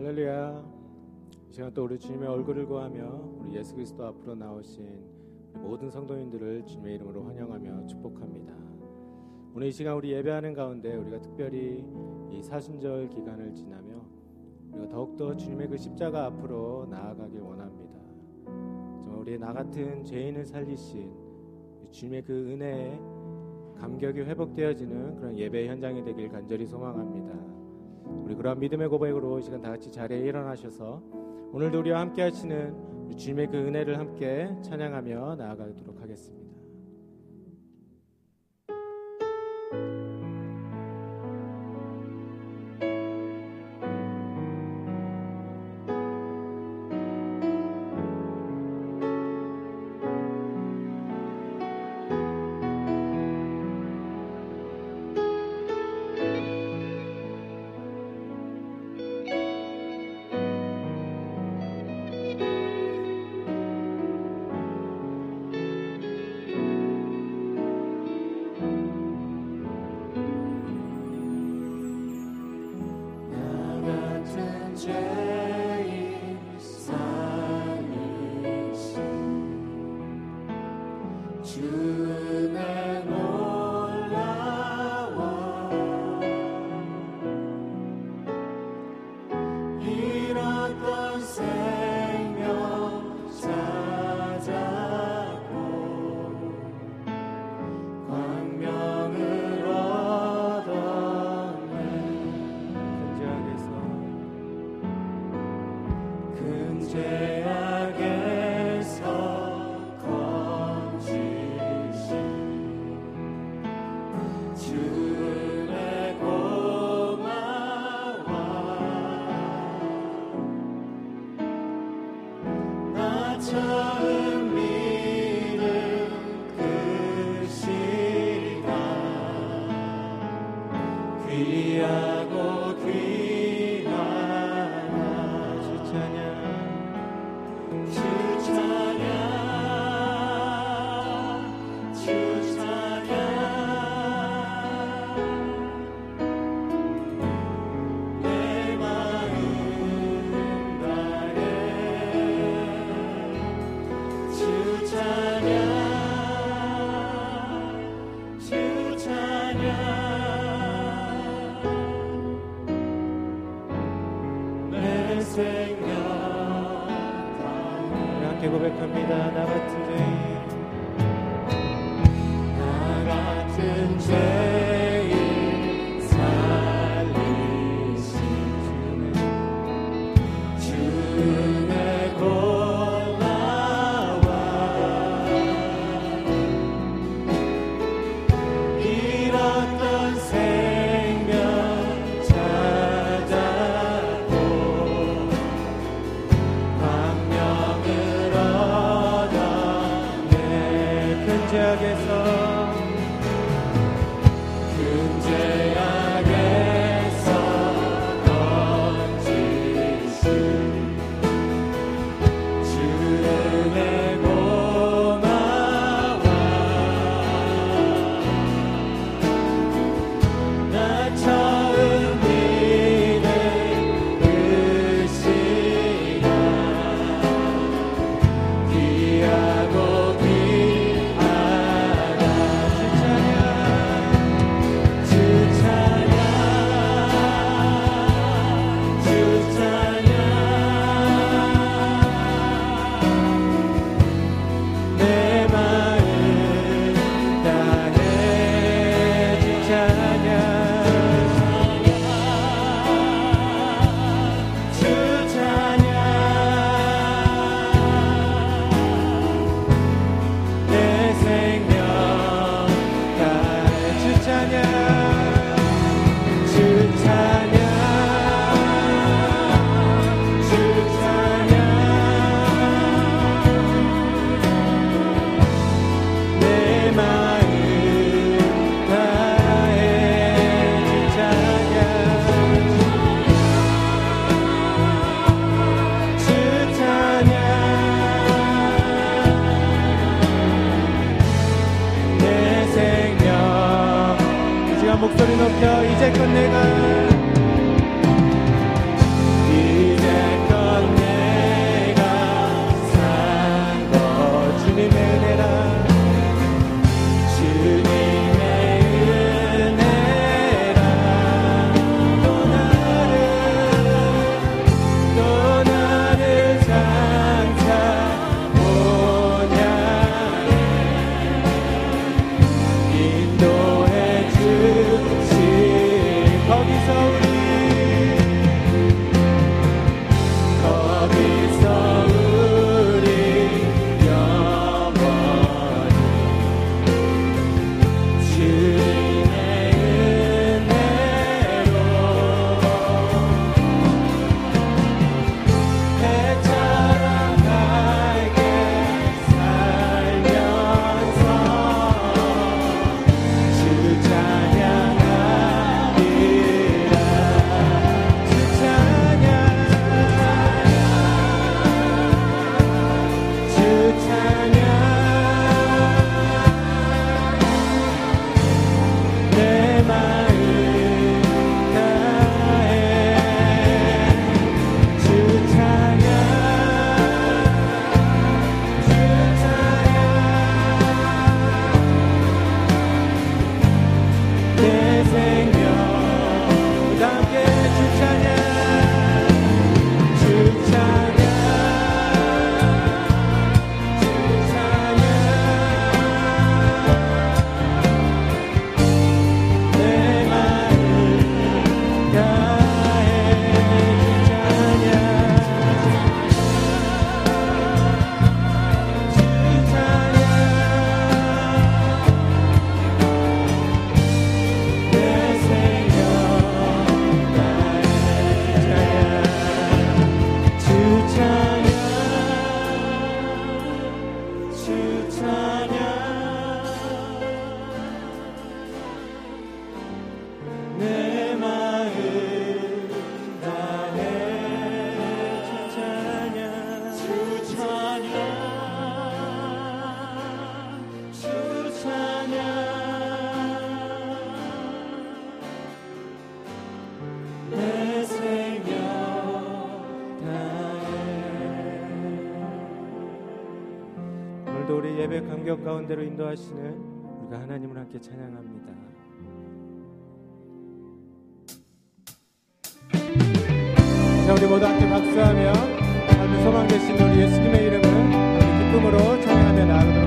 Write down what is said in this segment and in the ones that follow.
할렐루야. 이 시간 또 우리 주님의 얼굴을 구하며 우리 예수 그리스도 앞으로 나오신 모든 성도님들을 주님의 이름으로 환영하며 축복합니다. 오늘 이 시간 우리 예배하는 가운데 우리가 특별히 이 사순절 기간을 지나며 우리가 더욱더 주님의 그 십자가 앞으로 나아가길 원합니다. 정말 우리의 나 같은 죄인을 살리신 주님의 그 은혜에 감격이 회복되어지는 그런 예배 현장이 되길 간절히 소망합니다. 우리 그러한 믿음의 고백으로 이 시간 다 같이 자리에 일어나셔서 오늘도 우리와 함께 하시는 주님의 그 은혜를 함께 찬양하며 나아가도록 하겠습니다. 목소리 높여 이제껏 내가. 예배 간격 가운데로 인도하시는 우리가 하나님을 함께 찬양합니다. 자 우리 모두 함께 박수하며 하늘 소망 되신 우리 예수님의 이름을 기쁨으로 찬양하며 나아가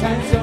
chance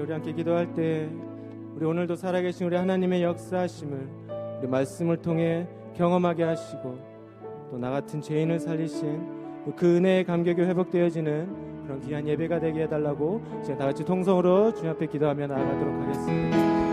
우리 함께 기도할 때 우리 오늘도 살아계신 우리 하나님의 역사하심을 우리 말씀을 통해 경험하게 하시고 또 나 같은 죄인을 살리신 그 은혜의 감격이 회복되어지는 그런 귀한 예배가 되게 해달라고 이제 다 같이 통성으로 주님 앞에 기도하며 나아가도록 하겠습니다.